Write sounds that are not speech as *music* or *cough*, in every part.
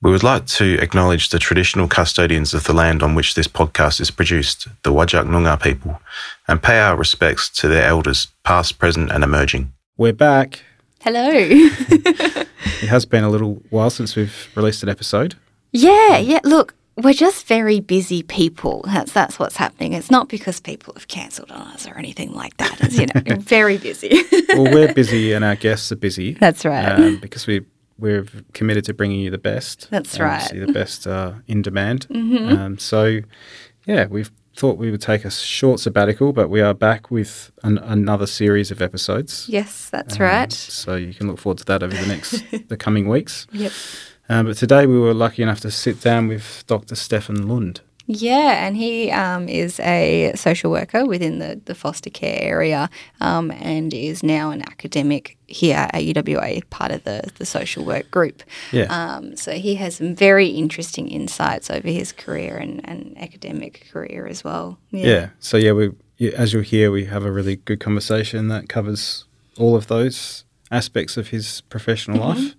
We would like to acknowledge the traditional custodians of the land on which this podcast is produced, the Whadjuk Noongar people, and pay our respects to their elders, past, present, and emerging. We're back. Hello. *laughs* It has been a little while since we've released an episode. yeah, yeah. Look, we're just very busy people. That's that's what's happening. It's not because people have cancelled on us or anything like that. It's, you know, *laughs* very busy. Well, we're busy *laughs* and our guests are busy. That's right. Um, because we we're committed to bringing you the best. That's right. Mm-hmm. the best uh, in demand. Um, so, yeah, we've thought we would take a short sabbatical, but we are back with an, another series of episodes. yes, that's Um, right. So you can look forward to that over the next *laughs* the coming weeks. Yep. Um, but today we were lucky enough to sit down with Dr. Stephan Lund. Yeah, and he um, is a social worker within the, the foster care area um, and is now an academic here at UWA, part of the, the social work group. Yeah. Um, so he has some very interesting insights over his career and, and academic career as well. Yeah. So yeah, we as you'll hear, we have a really good conversation that covers all of those aspects of his professional life,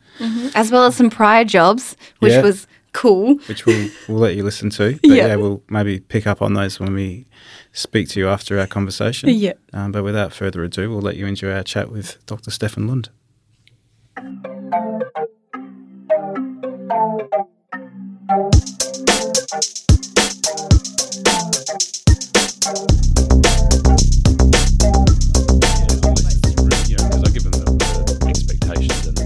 As well as some prior jobs, which Yeah. was cool. which we'll we'll let you listen to. But yeah. Yeah. we'll maybe pick up on those when we speak to you after our conversation. Yeah. Um, but without further ado, we'll let you enjoy our chat with Dr. Stephan Lund. because I give them the, the expectations and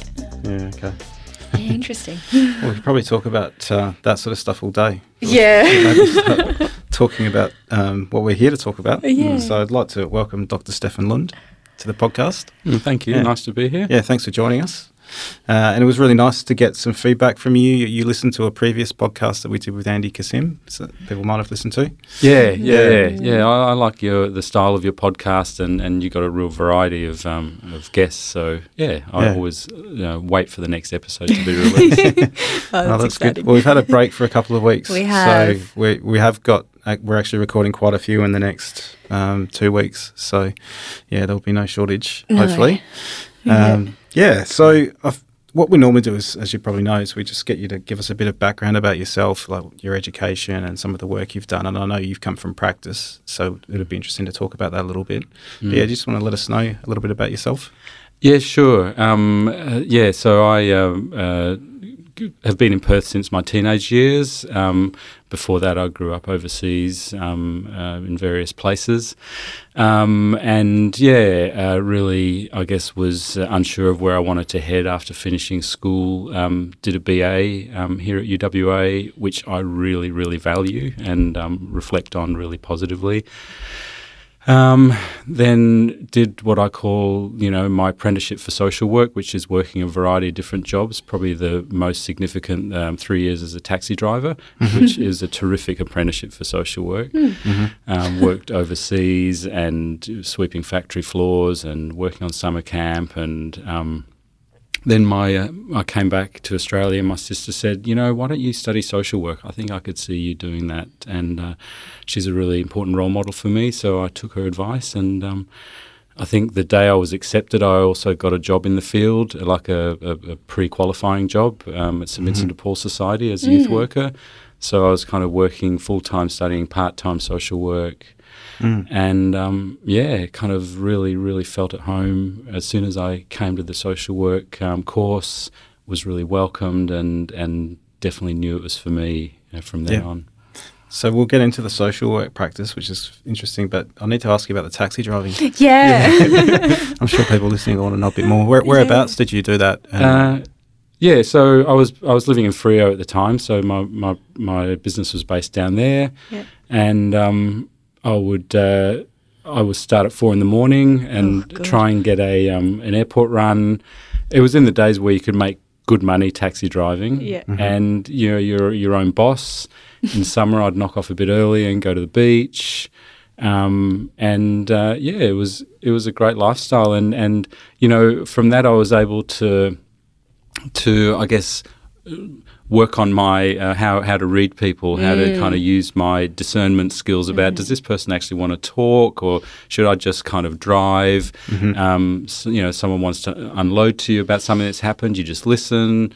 the parameters, and unless they go way out of that, Yeah. then it's pretty good. Yeah. Yeah. Okay. yeah interesting. *laughs* Well, we could probably talk about uh, that sort of stuff all day. yeah. Talking about um, what we're here to talk about. Yeah. So I'd like to welcome Dr. Stephan Lund to the podcast. Mm, thank you. Yeah. Nice to be here. Yeah, thanks for joining us. Uh, and it was really nice to get some feedback from you. You, you listened to a previous podcast that we did with Andy Kasim, so people might have listened to. Yeah, yeah, yeah. yeah. I, I like your the style of your podcast, and, and you got a real variety of um, of guests. So yeah, I Yeah. always you know, wait for the next episode to be released. *laughs* Oh, *laughs* Oh, that's good. Well, we've had a break for a couple of *laughs* weeks. We have. So we, we have got, we're actually recording quite a few in the next um, two weeks. So yeah, there'll be no shortage, No. hopefully. Um, yeah, so I've, what we normally do is, as you probably know, is we just get you to give us a bit of background about yourself, like your education and some of the work you've done. And I know you've come from practice, so it would be interesting to talk about that a little bit. But yeah, just want to let us know a little bit about yourself. Yeah, sure. Um, uh, yeah, so I um, uh, have been in Perth since my teenage years. Um, before that, I grew up overseas um, uh, in various places. Um, and yeah, uh, really, I guess, was unsure of where I wanted to head after finishing school. Um, did a BA um, here at UWA, which I really, really value and um, reflect on really positively. Um, then did what I call, you know, my apprenticeship for social work, which is working a variety of different jobs. Probably the most significant um, three years as a taxi driver, which is a terrific apprenticeship for social work. Um, worked overseas and sweeping factory floors and working on summer camp and. Then my uh, I came back to Australia. and My sister said, "You know, why don't you study social work? I think I could see you doing that." And uh, she's a really important role model for me. So I took her advice, and um, I think the day I was accepted, I also got a job in the field, like a, a, a pre-qualifying job um, at St Vincent de Paul Society as a youth worker. So I was kind of working full time, studying part time social work. And um, yeah, kind of really, really felt at home as soon as I came to the social work um, course. Was really welcomed and and definitely knew it was for me you know, from then Yeah. on. So we'll get into the social work practice, which is interesting. But I need to ask you about the taxi driving. *laughs* Yeah. *laughs* I'm sure people listening want to know a bit more. Where, whereabouts did you do that? And- Uh, yeah, so I was I was living in Freo at the time, so my my, my business was based down there, Yeah. and um, I would uh, I would start at four in the morning and Oh, try and get a um, an airport run. It was in the days where you could make good money taxi driving, Yeah. and you know you're your own boss. In *laughs* summer, I'd knock off a bit early and go to the beach. Um, and uh, yeah, it was it was a great lifestyle, and and you know from that I was able to to I guess work on my uh, how how to read people, how to kind of use my discernment skills about does this person actually want to talk or should I just kind of drive? Um, so, you know, someone wants to unload to you about something that's happened, you just listen.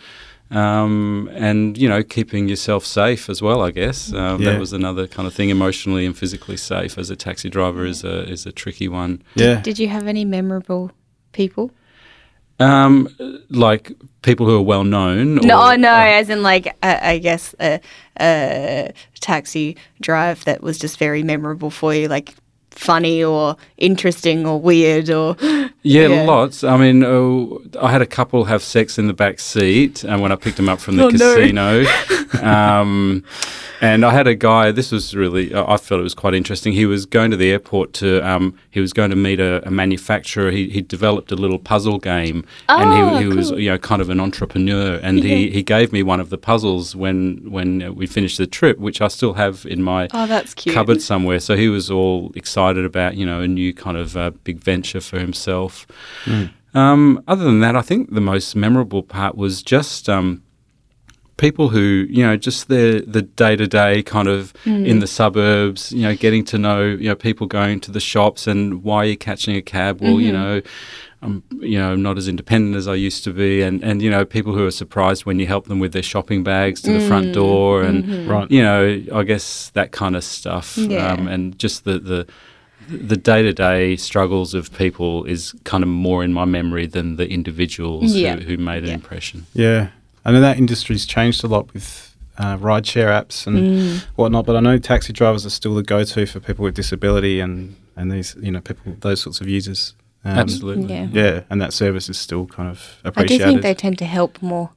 Um, and you know, keeping yourself safe as well. I guess um, Yeah. that was another kind of thing. Emotionally and physically safe as a taxi driver is a is a tricky one. Yeah. Did you have any memorable people? Um, like people who are well known. No, or- no, as in like uh, I guess a, a taxi drive that was just very memorable for you, like funny or interesting or weird or *gasps* Yeah, Yeah. lots. I mean, oh, I had a couple have sex in the back seat, and when I picked them up from the *laughs* Oh, no. casino, *laughs* um, and I had a guy. This was really, I felt it was quite interesting. He was going to the airport to, um, he was going to meet a, a manufacturer. He, he developed a little puzzle game, and Oh, he, he was, you know, kind of an entrepreneur. And he, he gave me one of the puzzles when when we finished the trip, which I still have in my oh, that's cute. cupboard somewhere. So he was all excited about you know a new kind of uh, big venture for himself. Um, other than that, I think the most memorable part was just um, people who you know just the the day to day kind of in the suburbs. You know, getting to know you know people going to the shops and why you're catching a cab. Well, you know. I'm, you know, not as independent as I used to be, and, and you know, people who are surprised when you help them with their shopping bags to the front door, and Right. you know, I guess that kind of stuff, Yeah. um, and just the the the day to day struggles of people is kind of more in my memory than the individuals Yeah. who, who made an Yeah. impression. Yeah, I know that industry's changed a lot with uh, rideshare apps and Mm. whatnot. But I know taxi drivers are still the go-to for people with disability and and these you know people those sorts of users. Um, Absolutely. Yeah. Yeah, and that service is still kind of appreciated. I do think they tend to help more.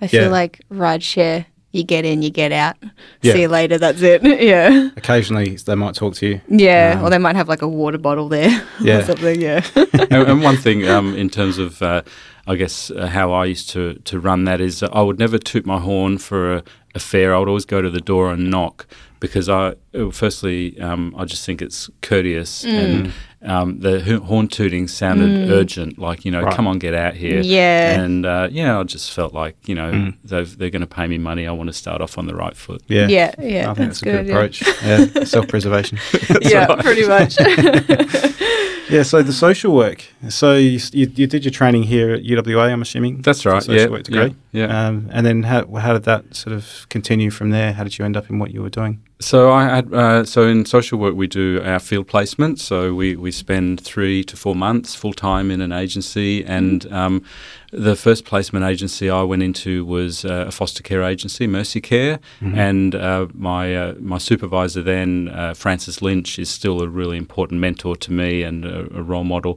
I feel Yeah. like rideshare, you get in, you get out. Yeah. See you later, that's it. *laughs* yeah. Occasionally, they might talk to you. Yeah. Um, or they might have like a water bottle there *laughs* Yeah. or something. Yeah. *laughs* and, and one thing um, in terms of, uh, I guess, uh, how I used to, to run that is I would never toot my horn for a, a fare. I would always go to the door and knock because I, uh, firstly, um, I just think it's courteous and um, the horn tooting sounded urgent, like, you know, Right. come on, get out here. Yeah. And, uh, yeah, I just felt like, you know, they've, they're going to pay me money. I want to start off on the right foot. Yeah, Yeah, yeah, I think that's that's, a good, good, yeah. approach. Yeah, self-preservation. *laughs* *laughs* yeah, pretty much. *laughs* yeah. So the social work. So you, you, you did your training here at UWA. I'm assuming. That's for right, Social yeah, work degree. yeah, yeah. Um, and then how how did that sort of continue from there? How did you end up in what you were doing? So I had uh, so in social work we do our field placement. So we, we spend three to four months full time in an agency, and um, the first placement agency I went into was uh, a foster care agency, Mercy Care, and uh, my uh, my supervisor then, uh, Francis Lynch, is still a really important mentor to me and a, a role model,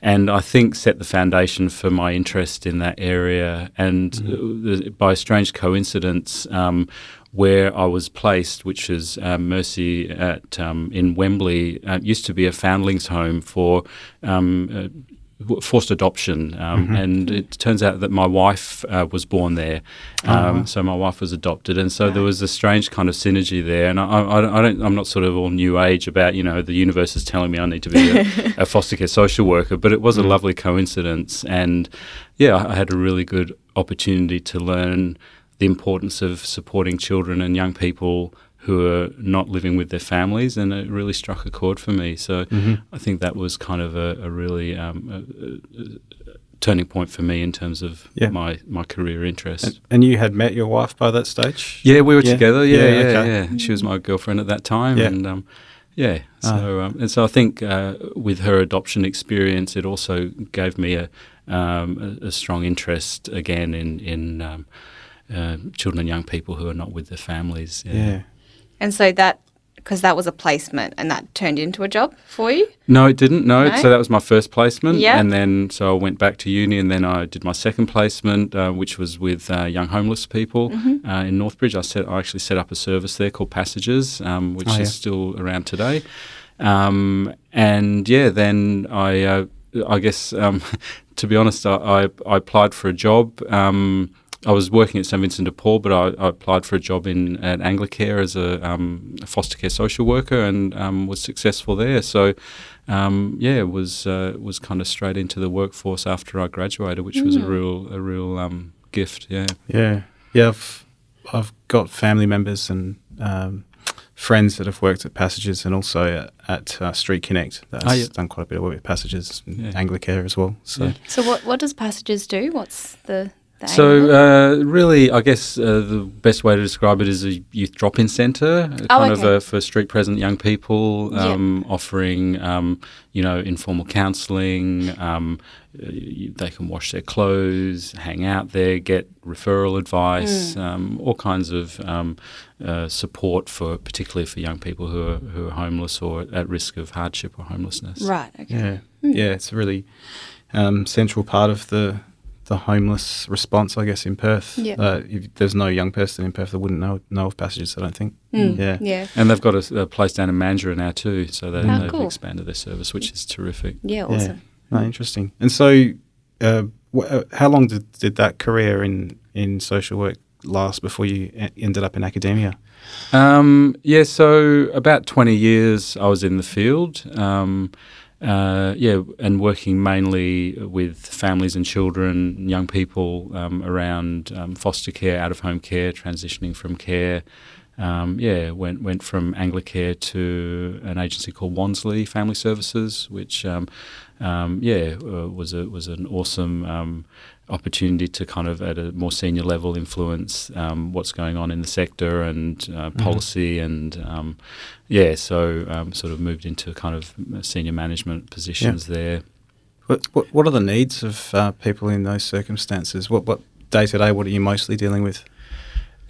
and I think set the foundation for my interest in that area. And uh, by a strange coincidence. Um, where I was placed, which is um, Mercy at um, in Wembley, uh, used to be a foundlings home for um, uh, forced adoption, um, and it turns out that my wife uh, was born there. Um, So my wife was adopted, and so there was a strange kind of synergy there. And I, I, I don't, I'm not sort of all new age about you know the universe is telling me I need to be a, *laughs* a foster care social worker, but it was a lovely coincidence, and yeah, I had a really good opportunity to learn the importance of supporting children and young people who are not living with their families, and it really struck a chord for me. So I think that was kind of a, a really um, a, a- turning point for me in terms of Yeah. my, my career interest. And, and you had met your wife by that stage. yeah, we were Yeah. together. Yeah, Yeah, yeah, okay. yeah. She was my girlfriend at that time, Yeah. and um, yeah. Ah. So um, and so I think uh, with her adoption experience, it also gave me a um, a, a strong interest again in in um, uh, children and young people who are not with their families. Yeah. and so that, because that was a placement and that turned into a job for you? No, it didn't. No. No? So that was my first placement. Yeah. And then so I went back to uni and then I did my second placement, uh, which was with uh, young homeless people Mm-hmm. uh, in Northbridge. I, set, I actually set up a service there called Passages, um, which Oh, yeah. is still around today. Um, and yeah, then I, uh, I guess, um, *laughs* to be honest, I, I, I applied for a job. Um, I was working at St Vincent de Paul, but I, I applied for a job in at Anglicare as a, um, a foster care social worker and um, was successful there. So, um, yeah, was uh, was kind of straight into the workforce after I graduated, which was a real a real um, gift. Yeah. Yeah. Yeah, I've, I've got family members and um, friends that have worked at Passages and also at, at uh, Street Connect. That's Oh, yeah. done quite a bit of work with Passages and Yeah. Anglicare as well. So Yeah. So what what does Passages do? What's the, the aim So, uh, really, I guess uh, the best way to describe it is a youth drop-in centre, Oh, kind okay. of uh, for street-present young people, Yep. um, offering, um, you know, informal counselling. Um, they can wash their clothes, hang out there, get referral advice, Mm. um, all kinds of um, uh, support for, particularly for young people who are who are homeless or at risk of hardship or homelessness. right. Okay. yeah, Hmm. yeah, it's a really um, central part of the the homeless response, I guess, in Perth. Yeah. Uh, if there's no young person in Perth that wouldn't know know of Passages. I don't think. Mm, Yeah. Yeah. And they've got a, a place down in Mandurah now too, so they, Oh, they've cool. expanded their service, which is terrific. Yeah. Yeah. Awesome. No, interesting. And so, uh, wh- uh, how long did, did that career in, in social work last before you e- ended up in academia? Um, yeah, so about 20 years I was in the field. Um, uh, yeah, and working mainly with families and children, young people um, around um, foster care, out of home care, transitioning from care. Um, yeah, went went from Anglicare to an agency called Wanslea Family Services, which um, um, yeah uh, was a was an awesome um, opportunity to kind of at a more senior level influence um, what's going on in the sector and uh, policy and um, yeah, so um, sort of moved into kind of senior management positions there. What, what, what are the needs of uh, people in those circumstances? What what day to day? What are you mostly dealing with?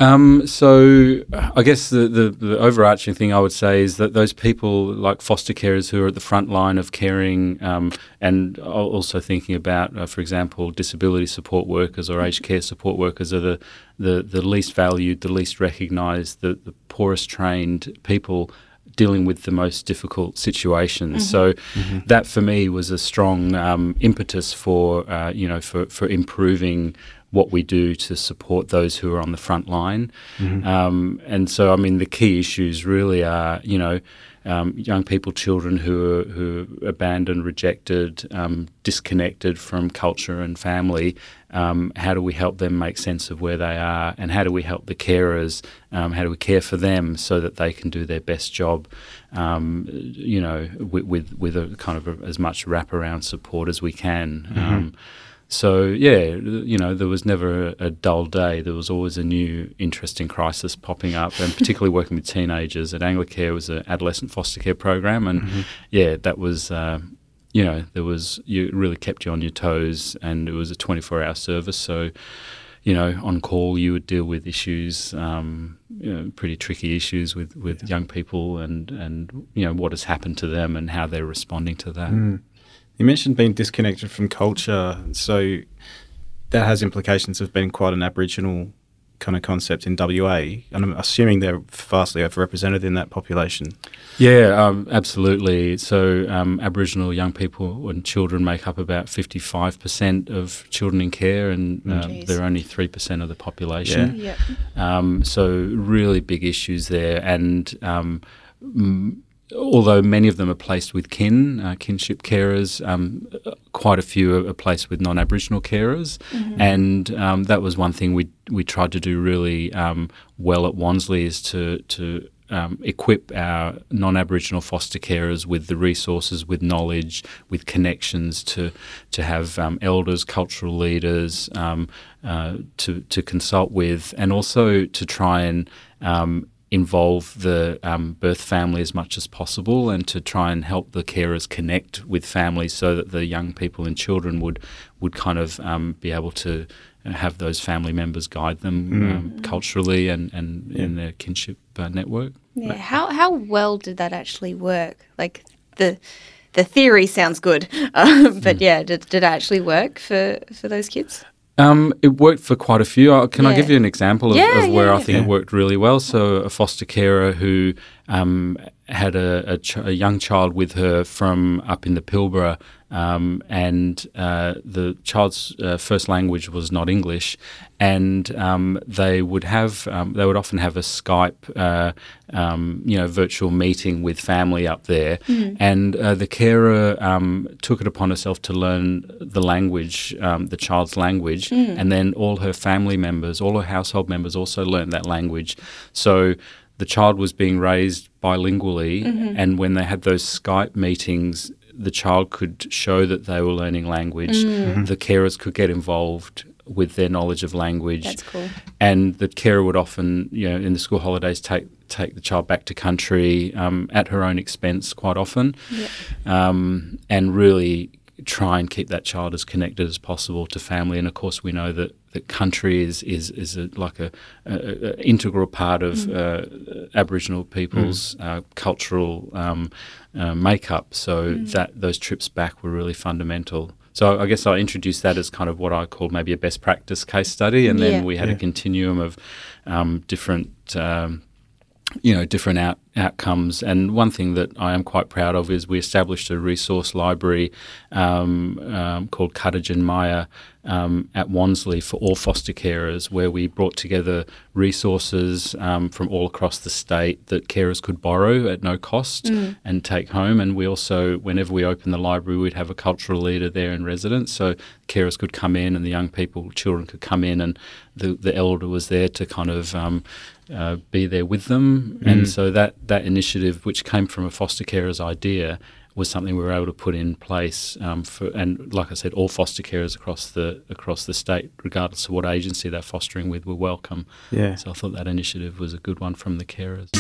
Um, so I guess the, the, the overarching thing I would say is that those people like foster carers who are at the front line of caring um, and also thinking about, uh, for example, disability support workers or aged care support workers are the, the, the least valued, the least recognised, the, the poorest trained people dealing with the most difficult situations. So that for me was a strong um, impetus for uh, you know for for improving what we do to support those who are on the front line. Um, and so I mean the key issues really are you know. Um, young people, children who are, who are abandoned, rejected, um, disconnected from culture and family. Um, how do we help them make sense of where they are, and how do we help the carers? Um, how do we care for them so that they can do their best job? Um, you know, with with, with a kind of a, as much wraparound support as we can. Um, so yeah, you know, there was never a, a dull day. There was always a new interesting crisis popping up, and particularly working with teenagers at Anglicare was an adolescent foster care program, and yeah, that was. Uh, you know, there was you really kept you on your toes, and it was a twenty-four hour service. So, you know, on call you would deal with issues, um, you know, pretty tricky issues with, with young people, and and you know what has happened to them and how they're responding to that. You mentioned being disconnected from culture, so that has implications of being quite an Aboriginal kind of concept in WA, and I'm assuming they're vastly overrepresented in that population. Yeah, um, absolutely. So, um, Aboriginal young people and children make up about 55% of children in care, and um, Jeez. they're only 3% of the population. Yep. Um, so, really big issues there. And um, mm, although many of them are placed with kin, uh, kinship carers, um, quite a few are, placed with non Aboriginal carers. And um, that was one thing we, we tried to do really um, well at Wanslea is to, to um, equip our non-Aboriginal foster carers with the resources, with knowledge, with connections to to have um, elders, cultural leaders um, uh, to to consult with, and also to try and um, involve the um, birth family as much as possible, and to try and help the carers connect with families, so that the young people and children would would kind of um, be able to have those family members guide them um, culturally and, and in their kinship uh, network. Yeah. How how well did that actually work? Like the the theory sounds good, um, *laughs* but yeah, did, did it actually work for for those kids? Um, it worked for quite a few. Uh, Can I give you an example of, Yeah, of where yeah, I think Yeah. it worked really well? So, a foster carer who um, had a, a, ch- a young child with her from up in the Pilbara um, and uh, the child's uh, first language was not English, and um, they would have um, they would often have a Skype, uh, um, you know, virtual meeting with family up there, Mm. and uh, the carer um, took it upon herself to learn the language, um, the child's language, Mm. and then all her family members, all her household members, also learned that language. So the child was being raised bilingually, Mm-hmm. and when they had those Skype meetings, the child could show that they were learning language. Mm. The carers could get involved with their knowledge of language That's cool. and the carer would often, you know, in the school holidays, take take the child back to country um, at her own expense quite often, Yeah. um, and really try and keep that child as connected as possible to family. And of course, we know that, that country is is is a, like a, a, a integral part of uh, Aboriginal people's uh, cultural um, uh, makeup. So that those trips back were really fundamental. So I guess I introduced that as kind of what I call maybe a best practice case study, and then Yeah. we had Yeah. a continuum of um, different. Um, you know different out, outcomes. And one thing that I am quite proud of is we established a resource library um, um, called Katajan Maya um, at Wanslea for all foster carers where we brought together resources um, from all across the state that carers could borrow at no cost and take home. And we also whenever we opened the library we'd have a cultural leader there in residence so carers could come in and the young people children could come in and the, the elder was there to kind of um, uh, be there with them. And so that, that initiative, which came from a foster carer's idea, was something we were able to put in place um, for, and like I said, all foster carers across the across the state, regardless of what agency they're fostering with, were welcome. Yeah. So I thought that initiative was a good one from the carers.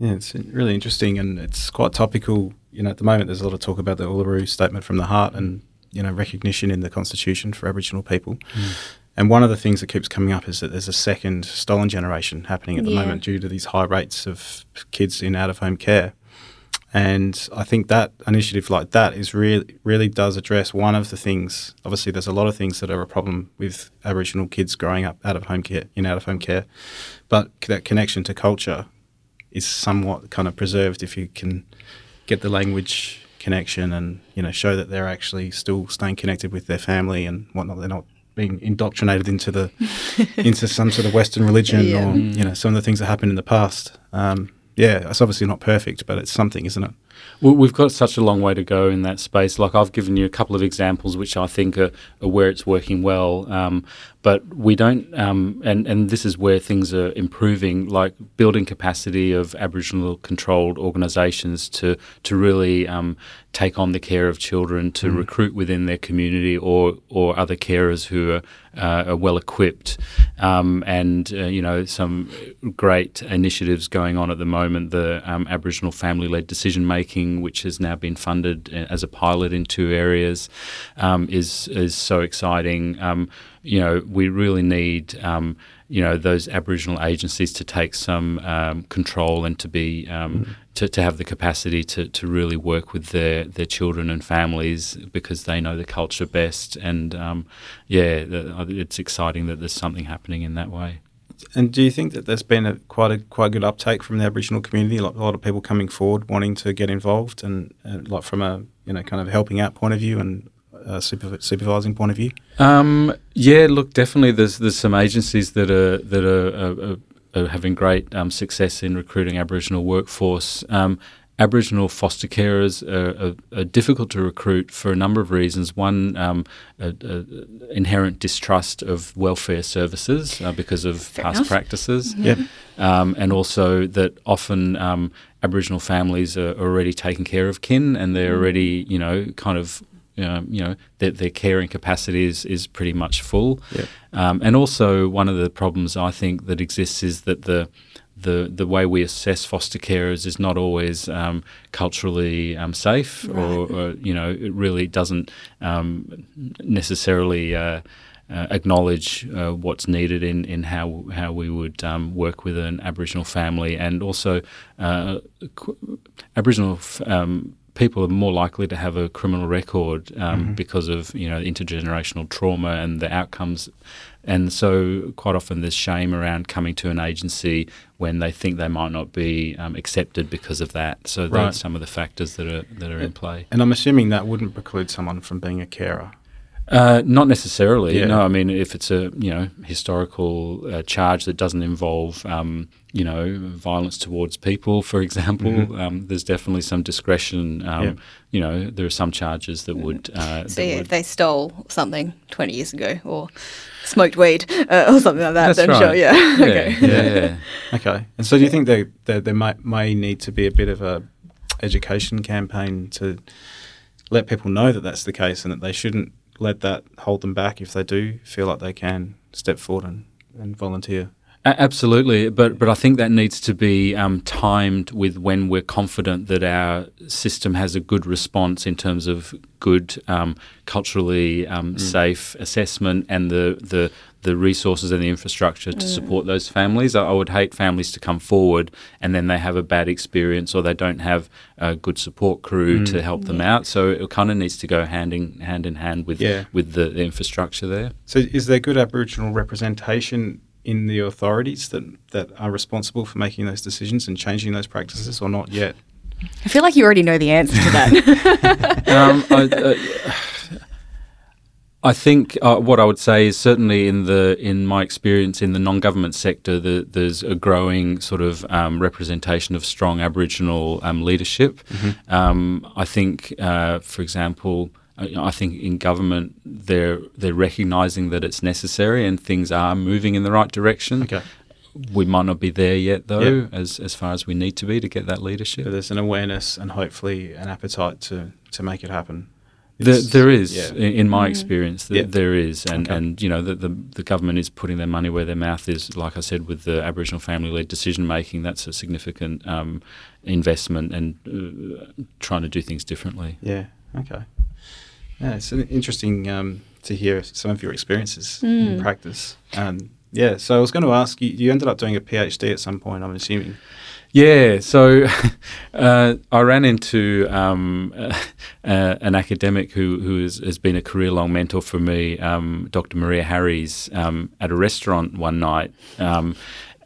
Yeah, it's really interesting and it's quite topical. You know, at the moment, there's a lot of talk about the Uluru Statement from the Heart and, you know, recognition in the Constitution for Aboriginal people. Hmm. And one of the things that keeps coming up is that there's a second stolen generation happening at the Yeah. moment due to these high rates of kids in out of home care. And I think that initiative like that is really really does address one of the things. Obviously, there's a lot of things that are a problem with Aboriginal kids growing up out of home care in out of home care, but that connection to culture is somewhat kind of preserved if you can get the language connection and you know show that they're actually still staying connected with their family and whatnot. They're not being indoctrinated into the *laughs* into some sort of Western religion Yeah. or you know some of the things that happened in the past. Um, yeah, it's obviously not perfect, but it's something, isn't it? We've got such a long way to go in that space. Like I've given you a couple of examples which I think are, are where it's working well, um, but we don't. Um, and and this is where things are improving, like building capacity of Aboriginal controlled organisations to to really um, take on the care of children, to recruit within their community or or other carers who are, uh, are well equipped, um, and uh, you know some great initiatives going on at the moment. The um, Aboriginal family led decision making, which has now been funded uh, as a pilot in two areas, um, is is so exciting. Um, you know, we really need. Um, you know those Aboriginal agencies to take some um, control and to be um, to, to have the capacity to, to really work with their, their children and families because they know the culture best and um, yeah it's exciting that there's something happening in that way. And do you think that there's been a quite a quite good uptake from the Aboriginal community? Like a lot of people coming forward wanting to get involved, and, and like from a you know kind of helping out point of view and uh, super, supervising point of view. Um, yeah, look, definitely. There's there's some agencies that are that are, are, are having great um, success in recruiting Aboriginal workforce. Um, Aboriginal foster carers are, are, are, difficult to recruit for a number of reasons. One, um, a, a inherent distrust of welfare services uh, because of Fair past enough. practices. Yep. Um, and also that often um, Aboriginal families are already taking care of kin and they're already, you know, kind of, um, you know, their, their caring capacity is, is pretty much full. Yep. Um, and also, one of the problems I think that exists is that the the the way we assess foster carers is not always um, culturally um, safe, or, or you know, it really doesn't um, necessarily. Uh, uh, acknowledge uh, what's needed in, in how how we would um, work with an Aboriginal family, and also uh, qu- Aboriginal f- um, people are more likely to have a criminal record um, because of you know intergenerational trauma and the outcomes. And so, quite often, there's shame around coming to an agency when they think they might not be um, accepted because of that. So, Right. that's some of the factors that are that are in play. And I'm assuming that wouldn't preclude someone from being a carer. Uh, not necessarily. Yeah. No, I mean, if it's a you know historical uh, charge that doesn't involve um, you know violence towards people, for example, um, there's definitely some discretion. Um, Mm-hmm. Yeah. You know, there are some charges that would. Uh, So that yeah, would if they stole something 20 years ago or smoked weed uh, or something like that, That's then right. sure, yeah. *laughs* yeah, okay. yeah, yeah. *laughs* Okay. And so do you think there, there, there may, may need to be a bit of a education campaign to let people know that that's the case and that they shouldn't let that hold them back. If they do feel like they can step forward and, and volunteer? Absolutely, but but I think that needs to be um, timed with when we're confident that our system has a good response in terms of good um, culturally um, safe assessment and the, the the resources and the infrastructure to support those families. I, I would hate families to come forward and then they have a bad experience or they don't have a good support crew to help them out. So it kind of needs to go hand in hand in hand with Yeah. with the, the infrastructure there. So is there good Aboriginal representation in the authorities that, that are responsible for making those decisions and changing those practices or not yet? I feel like you already know the answer to that. *laughs* um, I, uh, I think uh, what I would say is certainly in the in my experience in the non-government sector, the, there's a growing sort of um, representation of strong Aboriginal um, leadership. Um, I think, uh, for example. I think in government they're they're recognising that it's necessary and things are moving in the right direction. Okay. We might not be there yet though, Yep. as as far as we need to be to get that leadership. So there's an awareness and hopefully an appetite to, to make it happen. There, there is, yeah. in, in my experience, th- Yeah. there is, and Okay. and you know the, the the government is putting their money where their mouth is. Like I said, with the Aboriginal family-led decision making, that's a significant um, investment and uh, trying to do things differently. Yeah. Okay. Yeah, it's an interesting um, to hear some of your experiences in practice. Um, yeah. So I was going to ask you. You ended up doing a PhD at some point. I'm assuming. Yeah, so *laughs* uh, I ran into um, *laughs* uh, an academic who, who has been a career long mentor for me, um, Dr. Maria Harries, um, at a restaurant one night. Um,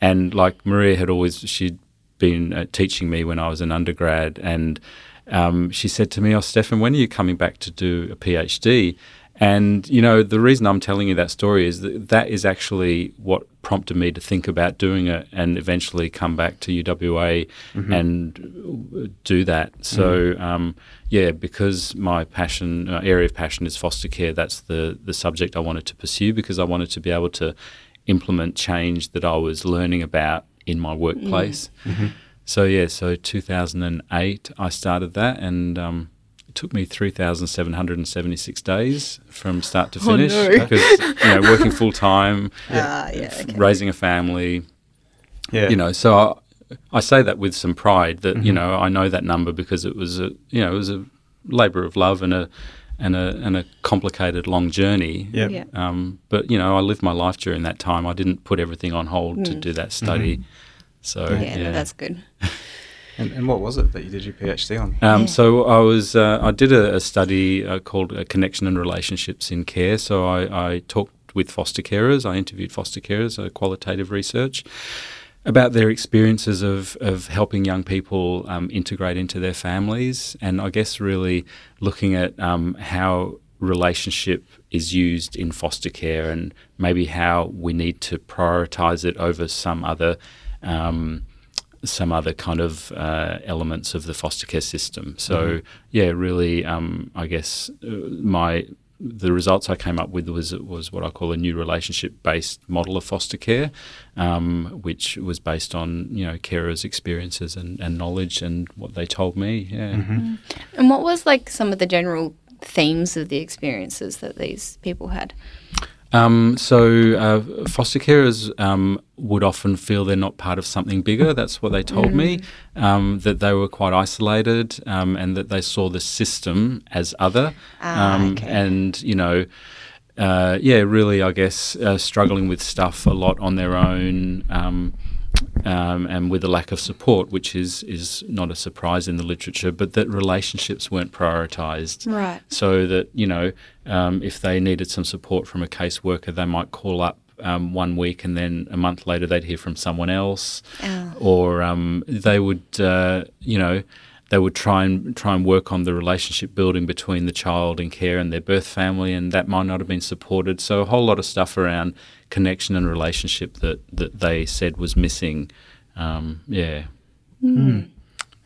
and like Maria had always, she'd been uh, teaching me when I was an undergrad. And um, she said to me, Oh, Stephan, when are you coming back to do a PhD? And, you know, the reason I'm telling you that story is that that is actually what prompted me to think about doing it and eventually come back to UWA and do that. So, um, yeah, because my passion, uh, area of passion is foster care, that's the, the subject I wanted to pursue because I wanted to be able to implement change that I was learning about in my workplace. So, yeah, so 2008, I started that and, um, took me 3,776 days from start to Oh, finish no. *laughs* because, you know, working full time, Ah, yeah, okay. raising a family, Yeah. you know, so I, I say that with some pride that, Mm-hmm. you know, I know that number because it was a, you know, it was a labor of love and a, and a, and a complicated long journey. Yeah. Yeah. Um, but, you know, I lived my life during that time. I didn't put everything on hold to do that study. So, Mm. yeah, yeah. no, that's good. *laughs* And, and what was it that you did your PhD on? Um, Yeah. So I was uh, I did a, a study uh, called uh, Connection and Relationships in Care. So I, I talked with foster carers. I interviewed foster carers, uh, qualitative research about their experiences of, of helping young people um, integrate into their families, and I guess really looking at um, how relationship is used in foster care and maybe how we need to prioritize it over some other um, some other kind of uh, elements of the foster care system. So yeah, really, um, I guess uh, my the results I came up with was was what I call a new relationship based model of foster care, um, which was based on you know carers' experiences and, and knowledge and what they told me. Yeah. And what was like some of the general themes of the experiences that these people had? Um, so uh, foster carers um, would often feel they're not part of something bigger. That's what they told me. Um, that they were quite isolated, um, and that they saw the system as other. Ah, um, okay. And you know, uh, yeah, really, I guess uh, struggling with stuff a lot on their own. Um, and with a lack of support, which is is not a surprise in the literature, but that relationships weren't prioritised. Right. So that you know, um, if they needed some support from a caseworker, they might call up um, one week, and then a month later they'd hear from someone else, Oh. or um, they would, uh, you know, they would try and try and work on the relationship building between the child in care and their birth family, and that might not have been supported. So a whole lot of stuff around connection and relationship that that they said was missing. Um, yeah.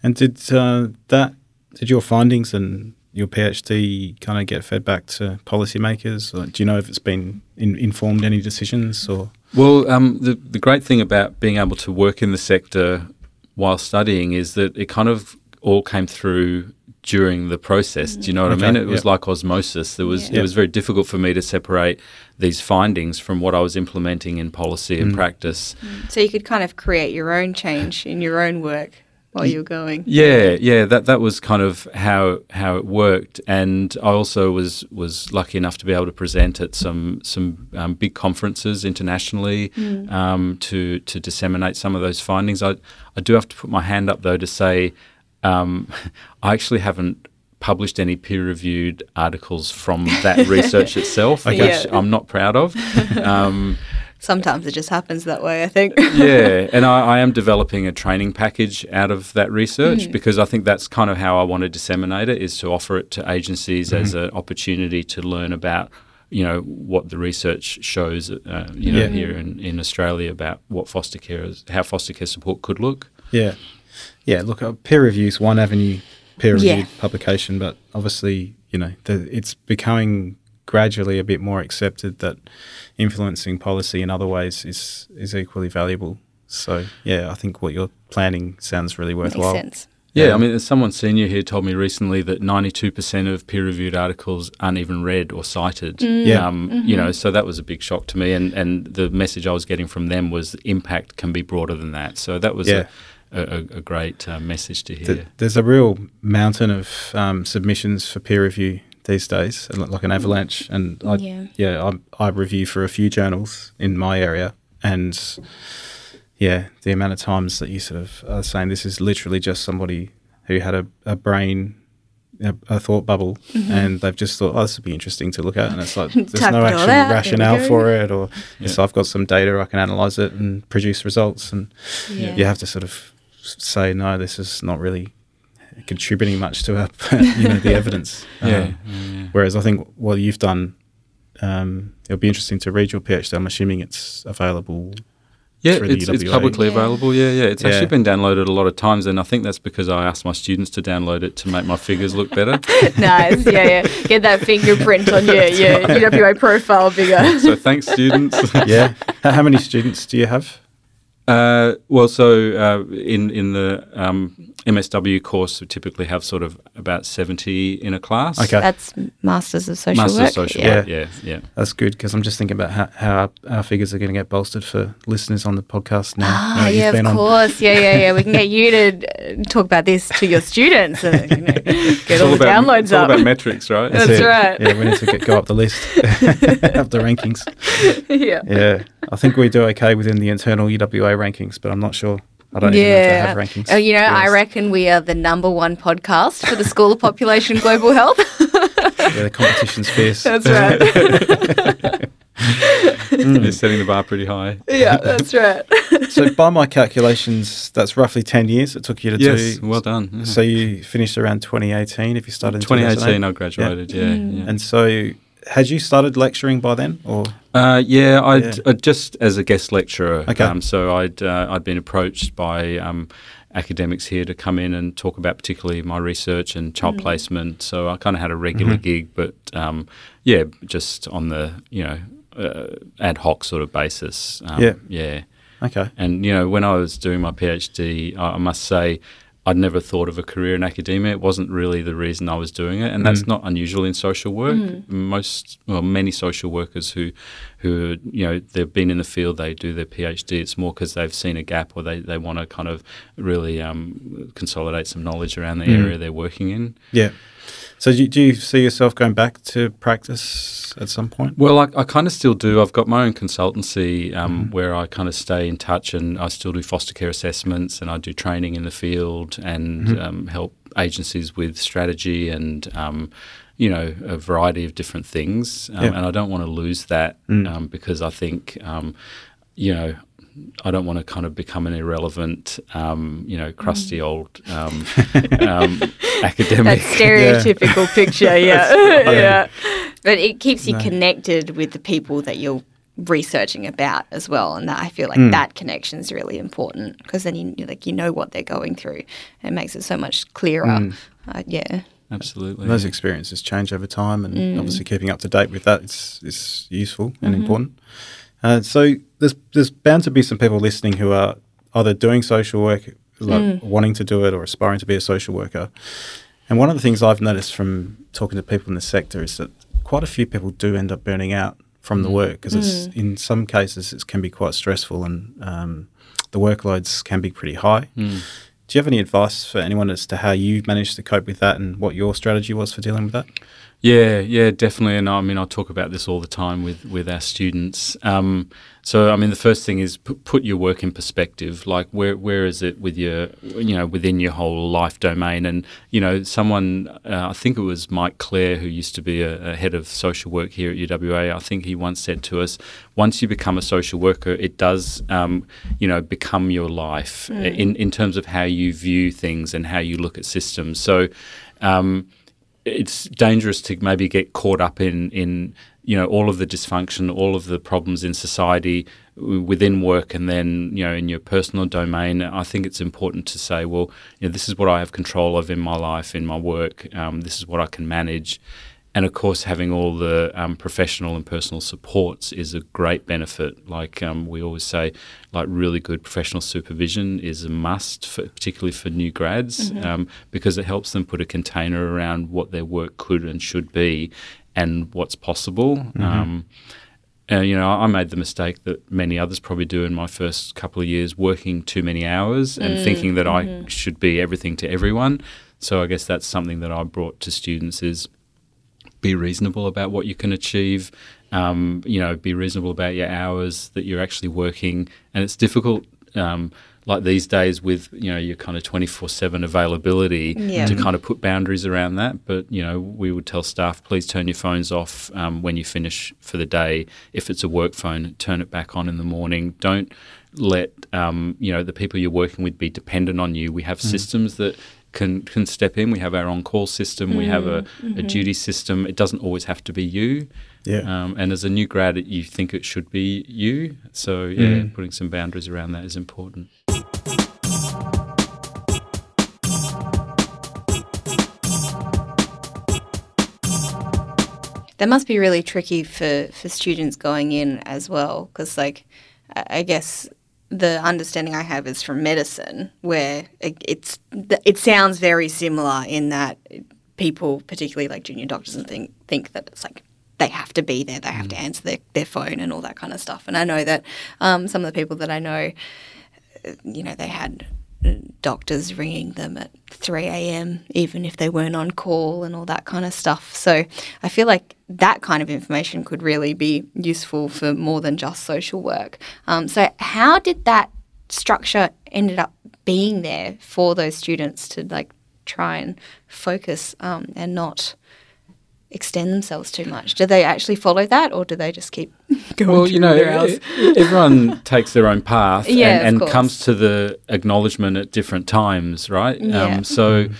And did uh, that did your findings and your PhD kind of get fed back to policymakers? Or do you know if it's been in, informed any decisions or? Well, um, the the great thing about being able to work in the sector while studying is that it kind of all came through during the process. Do you know what Okay, I mean? It was yeah. like osmosis. There was Yeah. it was very difficult for me to separate these findings from what I was implementing in policy Mm. and practice. So you could kind of create your own change in your own work while you're going. Yeah, yeah, that that was kind of how how it worked, and I also was was lucky enough to be able to present at some some um, big conferences internationally um, to to disseminate some of those findings. I I do have to put my hand up though to say um, *laughs* I actually haven't published any peer reviewed articles from that *laughs* research itself, Okay. which Yeah. I'm not proud of. Um, *laughs* Sometimes it just happens that way, I think. yeah, and I, I am developing a training package out of that research because I think that's kind of how I want to disseminate it is to offer it to agencies as an opportunity to learn about you know what the research shows uh, you know Yeah. here in, in Australia about what foster care is how foster care support could look. Yeah, yeah. Look, uh, peer review is one avenue, peer reviewed Yeah. publication, but obviously, you know, the, it's becoming gradually a bit more accepted that influencing policy in other ways is is equally valuable. So, yeah, I think what you're planning sounds really worthwhile. Makes worthwhile. sense. Yeah, Yeah. I mean, someone senior here told me recently that 92% of peer-reviewed articles aren't even read or cited. Yeah. Um, You know, so that was a big shock to me. And, and the message I was getting from them was impact can be broader than that. So that was Yeah. a, a, a great uh, message to hear. Th- There's a real mountain of um, submissions for peer review these days, like an avalanche. And I, Yeah. yeah, I, I review for a few journals in my area, and yeah, the amount of times that you sort of are saying this is literally just somebody who had a, a brain. A, a thought bubble, and they've just thought, "Oh, this would be interesting to look at," and it's like *laughs* there's no actual out, rationale for it, or Yeah. so I've got some data, I can analyze it and produce results, and Yeah. you have to sort of s- say no this is not really contributing much to our, *laughs* you know the evidence yeah, Um, yeah, yeah. whereas i think what you've done um, it'll be interesting to read your phd i'm assuming it's available Yeah, it's, it's publicly Yeah. available. Yeah, yeah. It's Yeah. actually been downloaded a lot of times, and I think that's because I asked my students to download it to make my figures look better. *laughs* nice. Yeah, yeah. Get that fingerprint on your, your UWA profile bigger. so thanks, students. *laughs* yeah how, how many students do you have Uh, well, so uh, in in the um, MSW course, we typically have sort of about seventy in a class. Okay. That's Masters of Social Master Work. of social Yeah. work. Yeah, yeah. that's good because i'm just thinking about how, how our, our figures are going to get bolstered for listeners on the podcast now Ah, Now you've yeah, been of on- course. Yeah, yeah, yeah. We can get *laughs* you to uh, talk about this to your students and you know, *laughs* get It's all, the about, downloads it's all up. about metrics, right? That's it. right. yeah we need to get, go up the list *laughs* up the rankings yeah. yeah i think we do okay within the internal uwa rankings but i'm not sure i don't even know if they have rankings Oh, you know, to I reckon we are the number one podcast for the School of Population Global Health. *laughs* Yeah, the competition's fierce. That's right. *laughs* They're setting the bar pretty high. yeah, that's right. so, by my calculations, that's roughly 10 years it took you to Yes, do. well done. Yeah. So, you finished around 2018 if you started in 2018, 2008? I graduated. Yeah, yeah. And so, had you started lecturing by then? or Uh, yeah, I'd, Yeah. uh, just as a guest lecturer. Okay. Um, so I'd uh, I'd been approached by um, academics here to come in and talk about particularly my research and child placement. So I kind of had a regular Mm-hmm. gig, but um, yeah, just on the you know uh, ad hoc sort of basis. Um, Yeah. yeah. Okay. And you know, when I was doing my PhD, I I must say. I'd never thought of a career in academia. It wasn't really the reason I was doing it, and that's mm. not unusual in social work. Mm. Most, well, many social workers who, who you know, they've been in the field, they do their PhD. It's more because they've seen a gap, or they, they want to kind of really um, consolidate some knowledge around the mm. area they're working in. Yeah. So do you, do you see yourself going back to practice at some point? Well, I, I kind of still do. I've got my own consultancy um, mm-hmm. where I kind of stay in touch and I still do foster care assessments and I do training in the field and mm-hmm. um, help agencies with strategy and um, you know a variety of different things. Um, yeah. And I don't want to lose that mm. Um, because I think um, you know I don't want to kind of become an irrelevant, um, you know, crusty mm. old um, *laughs* um, academic. That stereotypical yeah. picture, yeah. yeah. But it keeps you no. connected with the people that you're researching about as well, and that I feel like mm. that connection is really important because then you like you know what they're going through. It makes it so much clearer. Mm. Uh, yeah. Absolutely. Those experiences change over time, and mm. obviously keeping up to date with that is, is useful and mm-hmm. important. Uh, so there's there's bound to be some people listening who are either doing social work, like mm. wanting to do it, or aspiring to be a social worker. And one of the things I've noticed from talking to people in the sector is that quite a few people do end up burning out from mm. the work because mm. in some cases it can be quite stressful and um, the workloads can be pretty high. Mm. Do you have any advice for anyone as to how you managed to cope with that and what your strategy was for dealing with that? Yeah, yeah, definitely. And I mean, I talk about this all the time with with our students. Um, so, I mean, the first thing is put, put your work in perspective. Like, where where is it with your, you know, within your whole life domain? And you know, someone, uh, I think it was Mike Clare, who used to be a, a, head of social work here at UWA. I think he once said to us, once you become a social worker, it does, um, you know, become your life mm. in in terms of how you view things and how you look at systems. So. Um, it's dangerous to maybe get caught up in in you know all of the dysfunction, all of the problems in society within work, and then you know in your personal domain. I think it's important to say, well, you know, this is what I have control of in my life, in my work. Um, this is what I can manage, and of course, having all the um, professional and personal supports is a great benefit. Like um, we always say, like really good professional supervision is a must, for, particularly for new grads, mm-hmm. um, because it helps them put a container around what their work could and should be, and what's possible. Mm-hmm. Um, and, you know, I made the mistake that many others probably do in my first couple of years, working too many hours and mm, thinking that mm-hmm. I should be everything to everyone. So I guess that's something that I brought to students is be reasonable about what you can achieve. Um, you know, be reasonable about your hours that you're actually working, and it's difficult. Um, like these days with you know your kind of 24/7 availability yeah. to kind of put boundaries around that but you know we would tell staff please turn your phones off um, when you finish for the day if it's a work phone turn it back on in the morning don't let um, you know the people you're working with be dependent on you we have mm. systems that can can step in. We have our on call system. Mm, we have a, mm-hmm. a, duty system. It doesn't always have to be you. Yeah. Um, and as a new grad, you think it should be you. So yeah, mm. putting some boundaries around that is important. That must be really tricky for, for students going in as well, because like I guess the understanding I have is from medicine, where it, it's it sounds very similar in that people, particularly like junior doctors, and think think that it's like they have to be there, they have mm. to answer their, their phone and all that kind of stuff. And I know that um, some of the people that I know, you know, they had doctors ringing them at 3 a.m., even if they weren't on call and all that kind of stuff. So I feel like that kind of information could really be useful for more than just social work. Um, so, how did that structure ended up being there for those students to like try and focus um, and not extend themselves too much? Do they actually follow that, or do they just keep *laughs* going? Well, you know, everyone *laughs* takes their own path yeah, and, and comes to the acknowledgement at different times, right? Yeah. Um, so. Mm-hmm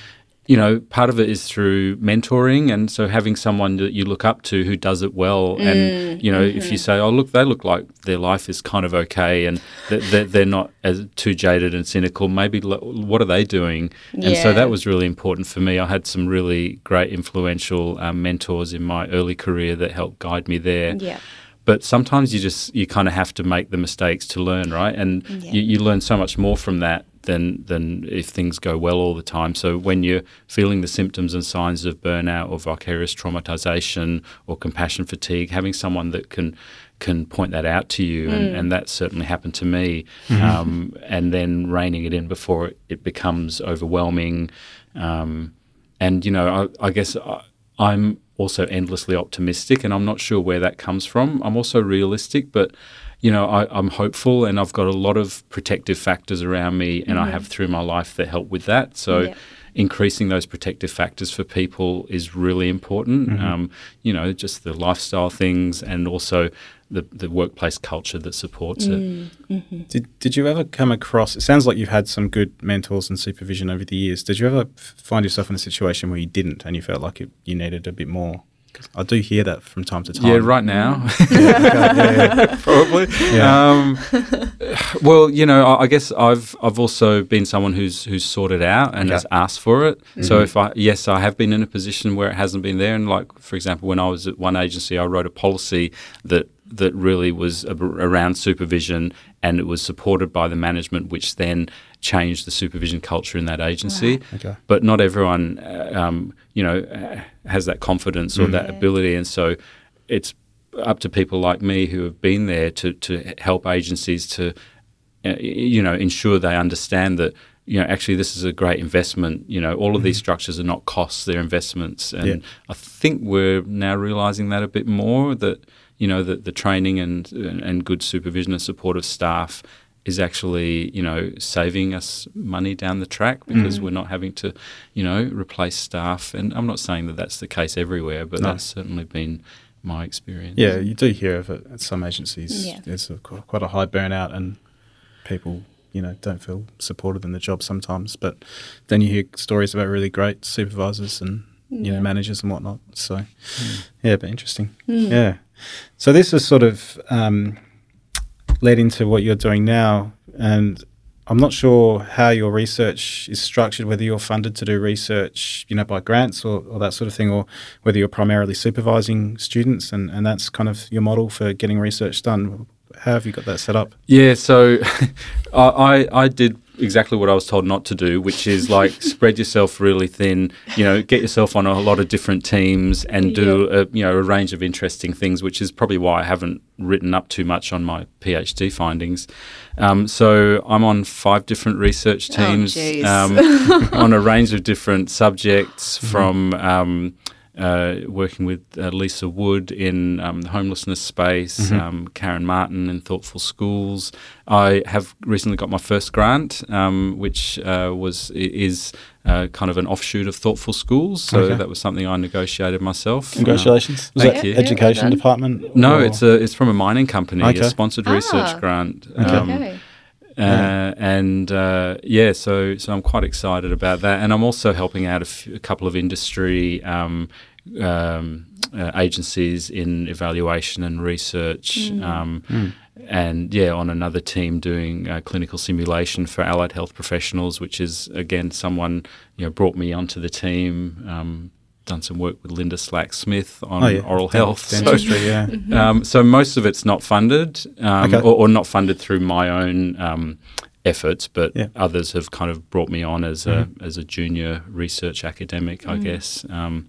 you know, part of it is through mentoring, and so having someone that you look up to who does it well, mm, and you know, mm-hmm. if you mm-hmm. say, "Oh, look, they look like their life is kind of okay, and they're, they're not as too jaded and cynical," maybe what are they doing? Yeah. And so that was really important for me. I had some really great, influential um, mentors in my early career that helped guide me there. Yeah but sometimes you just you kind of have to make the mistakes to learn right and yeah. you, you, learn so much more from that than than if things go well all the time. So when you're feeling the symptoms and signs of burnout or vicarious traumatization or compassion fatigue, having someone that can can point that out to you, mm. and, and that certainly happened to me. Mm-hmm. Um, and then reining it in before it, it becomes overwhelming. Um, and you know, I, I guess. I, I'm also endlessly optimistic, and I'm not sure where that comes from. I'm also realistic, but you know, I, I'm hopeful, and I've got a lot of protective factors around me, and I mm-hmm. have through my life that help with that. So. Yeah. Increasing those protective factors for people is really important. Mm-hmm. Um, you know, just the lifestyle things and also the, the workplace culture that supports it. Mm, mm-hmm. Did Did you ever come across? It sounds like you've had some good mentors and supervision over the years. Did you ever find yourself in a situation where you didn't, and you felt like it, you needed a bit more? I do hear that from time to time. Yeah, right now. yeah, *laughs* yeah. *laughs* probably. Um, *sighs* well, you know, I, I guess I've I've also been someone who's who's sorted out and Okay. has asked for it. So if I yes, I have been in a position where it hasn't been there, and like for example, when I was at one agency, I wrote a policy that that really was ab- around supervision, and it was supported by the management, which then changed the supervision culture in that agency. Okay. But not everyone, uh, um, you know, uh, has that confidence or that Yeah. ability, and so it's up to people like me who have been there to to help agencies to uh, you know ensure they understand that you know actually this is a great investment you know all of these structures are not costs they're investments and Yeah. i think we're now realizing that a bit more that you know that the training and and good supervision and support of staff is actually you know saving us money down the track because mm. we're not having to you know replace staff and i'm not saying that that's the case everywhere but No. that's certainly been my experience Yeah, you do hear of it at some agencies. Yeah. There's a, quite a high burnout, and people, you know, don't feel supported in the job sometimes. But then you hear stories about really great supervisors and you know managers and whatnot. So mm. yeah, but interesting. Mm. Yeah. So this is sort of um, led into what you're doing now, and I'm not sure how your research is structured, whether you're funded to do research, you know, by grants or, or that sort of thing, or whether you're primarily supervising students and, and that's kind of your model for getting research done. How have you got that set up? Yeah, so *laughs* I, I I did exactly what I was told not to do, which is like *laughs* spread yourself really thin. You know, get yourself on a lot of different teams and do a, you know a range of interesting things, which is probably why I haven't written up too much on my PhD findings. Um, so I'm on five different research Oh, teams jeez. um, *laughs* on a range of different subjects, from um, uh, working with uh, Lisa Wood in um, the homelessness space, um, Karen Martin in Thoughtful Schools. I have recently got my first grant, um, which uh, was is uh, kind of an offshoot of Thoughtful Schools. So Okay. that was something I negotiated myself. Congratulations. Was Thank that you. education Yeah, well department? No, or- it's a it's from a mining company, Okay. a sponsored research Ah. grant. Okay. Um, okay. uh, and uh, yeah, so so I'm quite excited about that, and I'm also helping out a, f- a couple of industry um, um, uh, agencies in evaluation and research, um, and yeah, on another team doing uh, clinical simulation for allied health professionals, which is again someone you know brought me onto the team. Done some work with Linda Slack Smith on Oh, yeah. oral health. So- Dentistry, yeah. *laughs* um, so most of it's not funded, um, Okay. or, or not funded through my own um, efforts, but Yeah. Mm-hmm. others have kind of brought me on as a as a junior research academic, I guess. Um,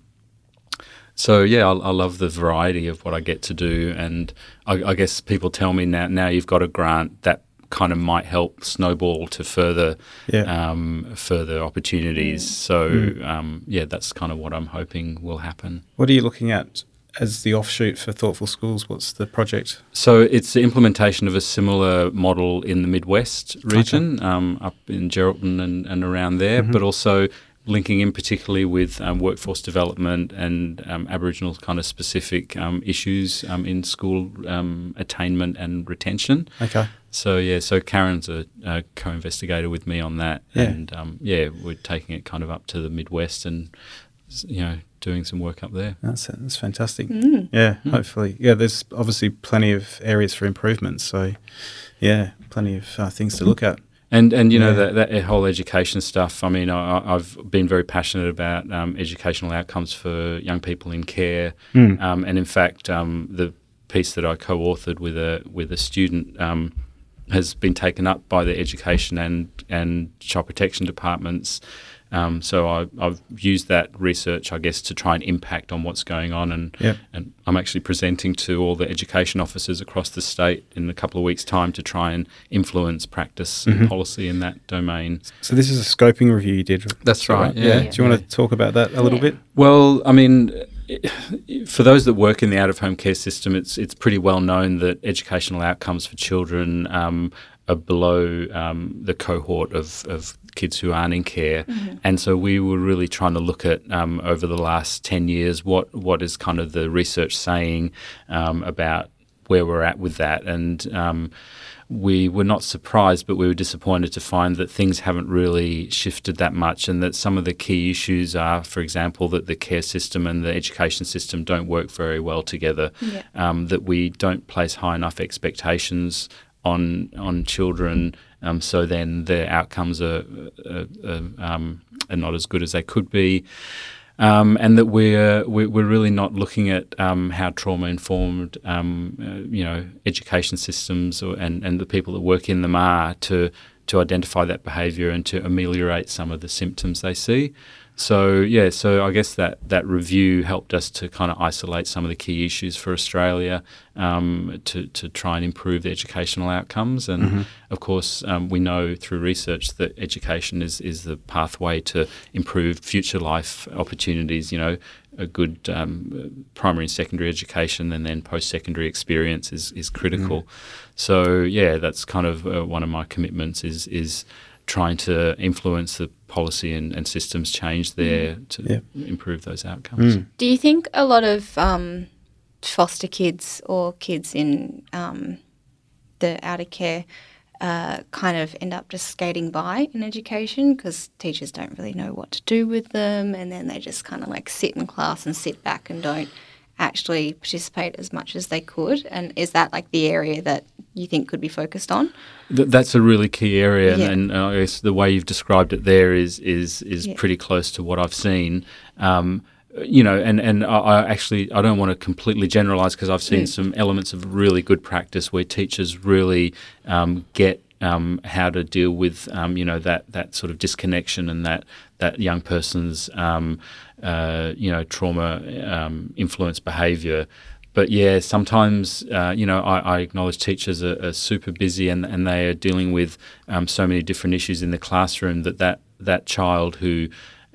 so yeah, I, I love the variety of what I get to do, and I, I guess people tell me now now you've got a grant that kind of might help snowball to further Yeah. um, further opportunities. So um, yeah, that's kind of what I'm hoping will happen. What are you looking at as the offshoot for Thoughtful Schools? What's the project? So it's the implementation of a similar model in the Midwest region, um, up in Geraldton and, and around there, but also linking in particularly with um, workforce development and um, Aboriginal kind of specific um, issues um, in school um, attainment and retention. Okay. So yeah, so Karen's a, a co-investigator with me on that, Yeah. and um, yeah, we're taking it kind of up to the Midwest and you know doing some work up there. That's that's fantastic. Yeah, hopefully. Yeah, there's obviously plenty of areas for improvement. So, yeah, plenty of uh, things to look at. And and you know Yeah. that, that whole education stuff. I mean, I, I- I've been very passionate about um, educational outcomes for young people in care. Mm. Um, and in fact, um, the piece that I co-authored with a with a student um, has been taken up by the education and and child protection departments. Um, so I, I've used that research, I guess, to try and impact on what's going on. And Yep. and I'm actually presenting to all the education officers across the state in a couple of weeks' time to try and influence practice Mm-hmm. and policy in that domain. So this is a scoping review you did. That's right, Yeah. yeah. Do you want to talk about that a little Yeah. bit? Well, I mean, i- *sighs* for those that work in the out of home care system, it's it's pretty well known that educational outcomes for children um, are below um, the cohort of, of kids who aren't in care. Mm-hmm. And so we were really trying to look at um, over the last 10 years what, what is kind of the research saying um, about where we're at with that. And um, we were not surprised, but we were disappointed to find that things haven't really shifted that much, and that some of the key issues are, for example, that the care system and the education system don't work very well together. Yeah. Um, that we don't place high enough expectations on on children, um, so then their outcomes are, are, are, um, are not as good as they could be. Um, and that we're we're really not looking at um, how trauma informed um, uh, you know education systems or, and and the people that work in them are to to identify that behaviour and to ameliorate some of the symptoms they see. So yeah, so I guess that that review helped us to kind of isolate some of the key issues for Australia um, to to try and improve the educational outcomes. And mm-hmm. of course, um, we know through research that education is is the pathway to improve future life opportunities. You know, a good um, primary and secondary education and then post secondary experience is is critical. Mm. So yeah, that's kind of uh, one of my commitments is is trying to influence the policy and, and systems change there mm. to yeah. improve those outcomes. Mm. Do you think a lot of um, foster kids or kids in um, the out of care uh, kind of end up just skating by in education because teachers don't really know what to do with them and then they just kind of like sit in class and sit back and don't actually participate as much as they could? And is that like the area that you think could be focused on? Th- that's a really key area, yeah. and, and uh, I guess the way you've described it there is is is yeah. pretty close to what I've seen. Um, you know, and and I, I, actually I don't want to completely generalize because I've seen yeah. some elements of really good practice where teachers really um, get um, how to deal with um, you know that that sort of disconnection and that that young person's um, uh, you know trauma um, influenced behaviour. But yeah, sometimes uh, you know I, I acknowledge teachers are, are, super busy and, and they are dealing with um, so many different issues in the classroom that that, that child who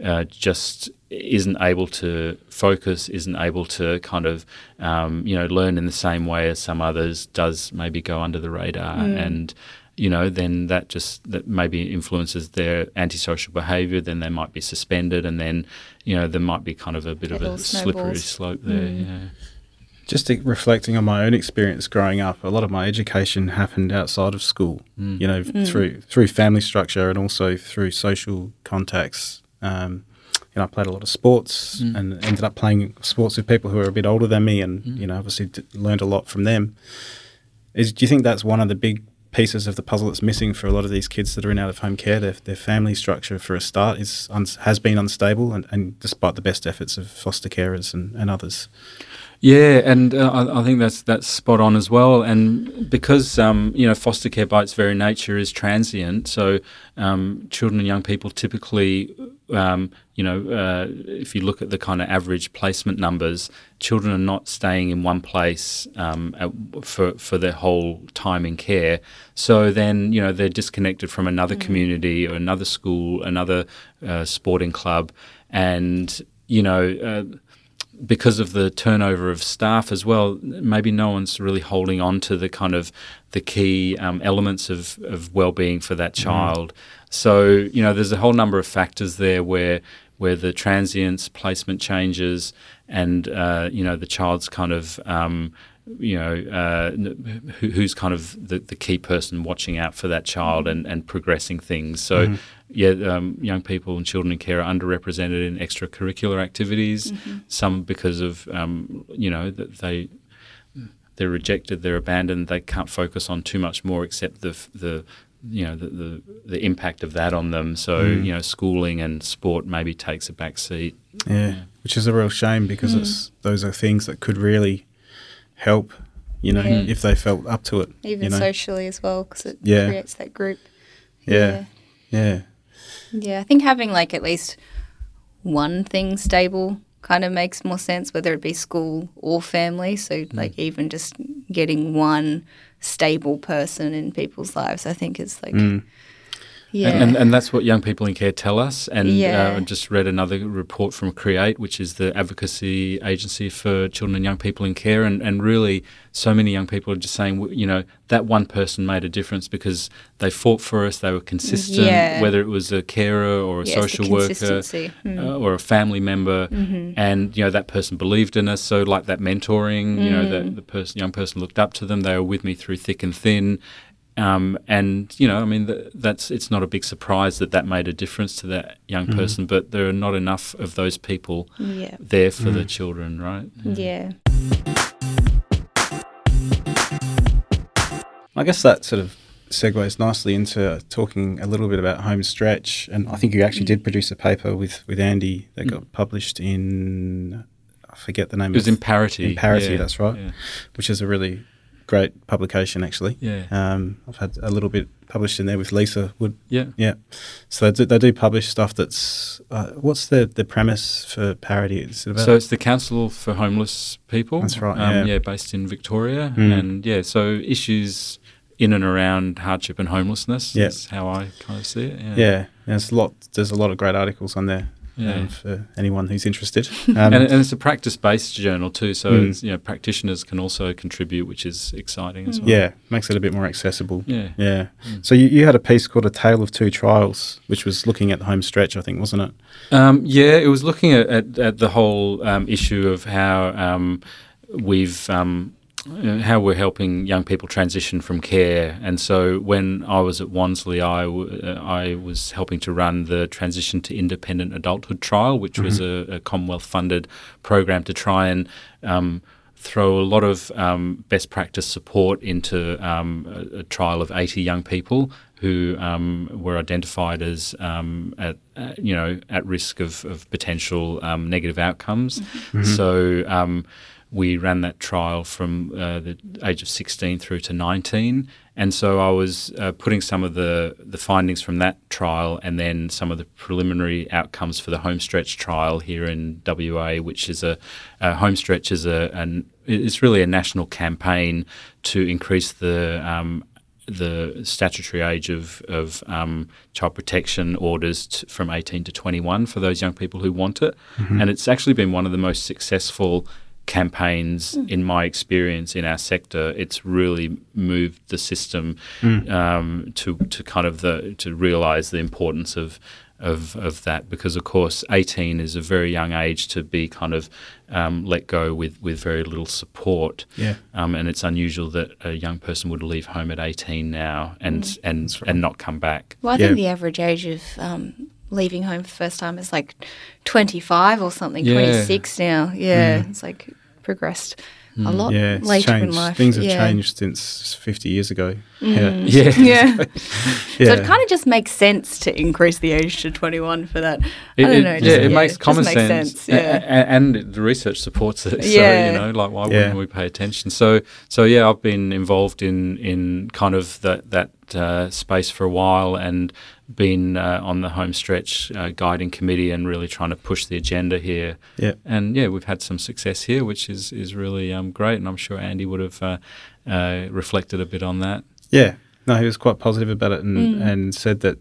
uh, just isn't able to focus, isn't able to kind of, um, you know, learn in the same way as some others does maybe go under the radar. Mm. And you know, then that just that maybe influences their antisocial behaviour. Then they might be suspended, and then you know there might be kind of a bit it of a slippery slope there. Mm. Yeah. Just reflecting on my own experience growing up, a lot of my education happened outside of school. Mm. You know, mm. through through family structure and also through social contacts. Um, you know, I played a lot of sports mm. and ended up playing sports with people who are a bit older than me, and mm. you know, obviously learned a lot from them. Is do you think that's one of the big pieces of the puzzle that's missing for a lot of these kids that are in out of home care. Their, their family structure, for a start, is has been unstable, and, and despite the best efforts of foster carers and, and others. Yeah, and uh, I, I, think that's that's spot on as well. And because um, you know foster care by its very nature is transient, so um, children and young people typically, um, you know, uh, if you look at the kind of average placement numbers, children are not staying in one place um, at, for for their whole time in care. So then you know they're disconnected from another mm. community or another school, another uh, sporting club, and you know uh, because of the turnover of staff as well, maybe no one's really holding on to the kind of the key um, elements of, of well-being for that mm-hmm. child. Mm. So you know, there's a whole number of factors there where where the transience placement changes, and uh, you know the child's kind of um, you know, uh, who, who's kind of the, the, key person watching out for that child mm-hmm. and, and progressing things. So, mm-hmm. yeah, um, young people and children in care are underrepresented in extracurricular activities. Mm-hmm. Some because of, um, you know, that they they're rejected, they're abandoned, they can't focus on too much more except the the you know the, the, the impact of that on them. So mm. you know, schooling and sport maybe takes a back seat. Yeah, yeah. which is a real shame because mm. it's those are things that could really help, you know, yeah. if they felt up to it. Even you know? socially as well, because it yeah. creates that group. Yeah. yeah. Yeah. I think having like at least one thing stable kind of makes more sense, whether it be school or family. So, mm. like, even just getting one stable person in people's lives, I think is like. Mm. Yeah. And, and, and that's what young people in care tell us. And Yeah. uh, I just read another report from Create, which is the advocacy agency for children and young people in care. And, and really, so many young people are just saying, you know, that one person made a difference because they fought for us, they were consistent, Yeah. whether it was a carer or a the social worker. Mm. uh, or a family member, and you know that person believed in us. So like that mentoring, you know, the, the person, young person looked up to them. They were with me through thick and thin, um, and you know, I mean, th- that's it's not a big surprise that that made a difference to that young mm-hmm. person. But there are not enough of those people Yeah. there for the mm. children, right? Yeah. I guess that sort of segues nicely into talking a little bit about home stretch. And I think you actually mm. did produce a paper with, with Andy that mm. got published in, I forget the name It was of in parity. In Parity, yeah, that's right. Yeah. which is a really great publication, actually. Yeah. Um, I've had a little bit published in there with Lisa Wood. yeah. Yeah. So they do, they do publish stuff that's, uh, what's the, the premise for Parity? Is it about? So it's the Council for Homeless People. That's right, Um, yeah. based in Victoria, Mm. and yeah, so issues in and around hardship and homelessness Yeah. is how I kind of see it. Yeah, yeah, there's a lot. There's a lot of great articles on there Yeah. um, for anyone who's interested. *laughs* Um, and, and it's a practice-based journal too, so Mm. it's, you know practitioners can also contribute, which is exciting as well. yeah, makes it a bit more accessible. yeah, Yeah. Mm. So you, you had a piece called "A Tale of Two Trials," which was looking at the home stretch, I think, wasn't it? Um, yeah, it was looking at, at, at the whole um, issue of how um, we've um, how we're helping young people transition from care. And so when I was at Wanslea, I, w- uh, I was helping to run the transition to independent adulthood trial, which was a, a Commonwealth funded program to try and um, throw a lot of um, best practice support into um, a, a trial of 80 young people who um, were identified as um, at uh, you know at risk of, of potential um, negative outcomes. So um, we ran that trial from uh, the age of 16 through to 19. And so I was uh, putting some of the, the findings from that trial and then some of the preliminary outcomes for the home stretch trial here in WA, which is a, a home stretch is a an, it's really a national campaign to increase the um, the statutory age of, of um, child protection orders t- from 18 to 21 for those young people who want it. And it's actually been one of the most successful campaigns in my experience in our sector. It's really moved the system um, to, to kind of the, to realise the importance of, of, of that because of course 18 is a very young age to be kind of um, let go with, with very little support Yeah. um, and it's unusual that a young person would leave home at 18 now and and and not come back. Well, I Yeah. think the average age of um, leaving home for the first time is like 25 or something, Yeah. 26 now. Yeah, it's like progressed a mm. lot Yeah, it's later in life. Things have yeah. changed since 50 years ago. Mm. *laughs* Yeah, Yeah. Yeah. *laughs* So it kind of just makes sense to increase the age to 21 for that. It, I don't it- know. yeah, just- it makes just common makes sense, Yeah. A- a- and the research supports it. *laughs* So Yeah. you know, like why Yeah. wouldn't we pay attention? So so yeah, I've been involved in in kind of that that uh, space for a while and been uh, on the home stretch uh, guiding committee and really trying to push the agenda here. Yeah. and yeah, we've had some success here, which is is really um, great, and I'm sure Andy would have uh, uh, reflected a bit on that. Yeah, no, he was quite positive about it and, and said that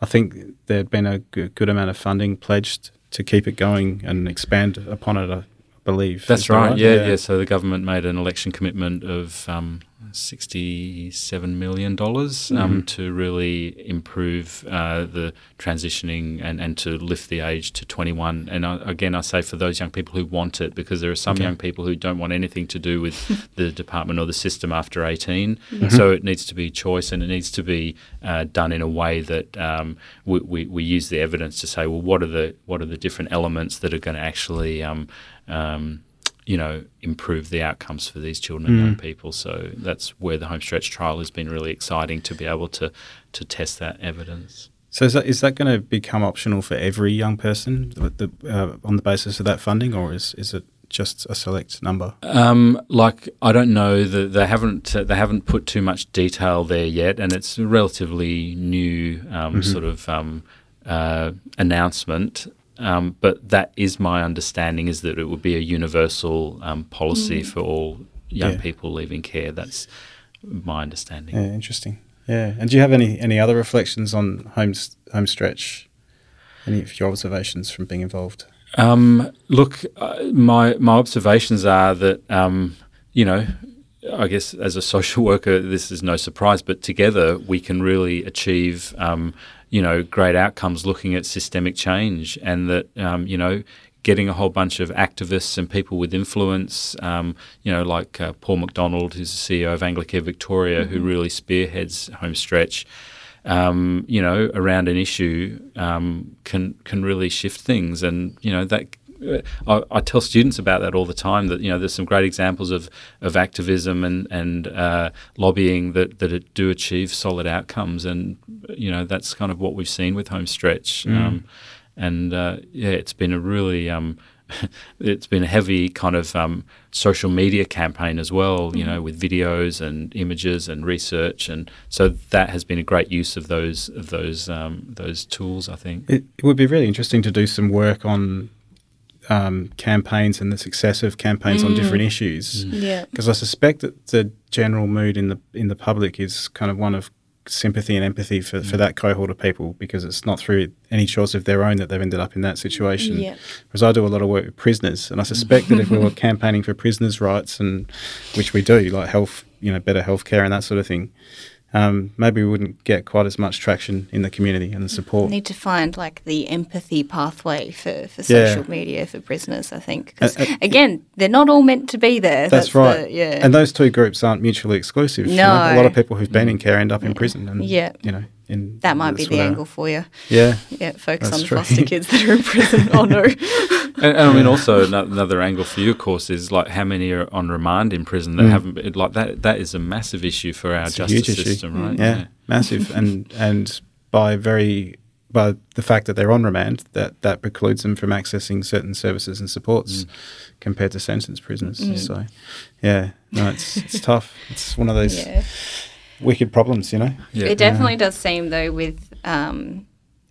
I think there'd been a good, good amount of funding pledged to keep it going and expand upon it. I believe That's Is that right. Yeah, yeah, So the government made an election commitment of um, sixty-seven million dollars um, to really improve uh, the transitioning and, and to lift the age to twenty-one. And I, again, I say for those young people who want it, because there are some young people who don't want anything to do with *laughs* the department or the system after 18 So it needs to be choice, and it needs to be uh, done in a way that um, we, we, we use the evidence to say, well, what are the what are the different elements that are going to actually um, um, you know, improve the outcomes for these children and young people. So that's where the home stretch trial has been really exciting to be able to to test that evidence. So is that, is that going to become optional for every young person the, the, uh, on the basis of that funding, or is, is it just a select number? Um, like I don't know that they haven't uh, they haven't put too much detail there yet, and it's a relatively new um, sort of um, uh, announcement. Um, but that is my understanding is that it would be a universal um, policy for all young Yeah. people leaving care. That's my understanding. Yeah, interesting. Yeah. And do you have any any other reflections on home home stretch? Any of your observations from being involved? Um, look, uh, my my observations are that um, you know, I guess as a social *laughs* worker, this is no surprise, but together we can really achieve. Um, you know, great outcomes looking at systemic change, and that um, you know, getting a whole bunch of activists and people with influence, um, you know, like uh, Paul McDonald, who's the CEO of Anglicare Victoria, mm-hmm. who really spearheads Homestretch, um, you know, around an issue um, can can really shift things, and you know that. I, I, tell students about that all the time. That you know, there's some great examples of, of activism and and uh, lobbying that that do achieve solid outcomes, and you know that's kind of what we've seen with Homestretch. Mm. Um, and uh, yeah, it's been a really um, *laughs* it's been a heavy kind of um, social media campaign as well, you mm-hmm. know, with videos and images and research, and so that has been a great use of those of those um, those tools. I think it, it, would be really interesting to do some work on um, campaigns and the success of campaigns mm. on different issues. Mm. Yeah, because I suspect that the general mood in the in the public is kind of one of sympathy and empathy for, for mm. that cohort of people because it's not through any choice of their own that they've ended up in that situation. Yeah. Whereas I do a lot of work with prisoners, and I suspect that if we were *laughs* campaigning for prisoners' rights, and which we do, like health, you know, better health care and that sort of thing, um, maybe we wouldn't get quite as much traction in the community and the support. Need to find like the empathy pathway for, for social yeah. media for prisoners. I think because uh, uh, again, they're not all meant to be there. That's, that's right. The, yeah, and those two groups aren't mutually exclusive. No, you know? a lot of people who've been in care end up in prison, and yeah, you know, in that might be the angle for you. Yeah, yeah. Focus on the foster kids that are in *laughs* prison. oh no. and, and, I mean, also another angle for you, of course, is like how many are on remand in prison that mm. haven't been like that. That is a massive issue for our it's justice system, issue. right? Yeah, yeah. massive, *laughs* and and by very by the fact that they're on remand, that that precludes them from accessing certain services and supports mm. compared to sentenced prisoners. Mm. So, yeah, no, it's it's tough. It's one of those. Yeah wicked problems, you know. Yeah. It definitely yeah. does seem though with um,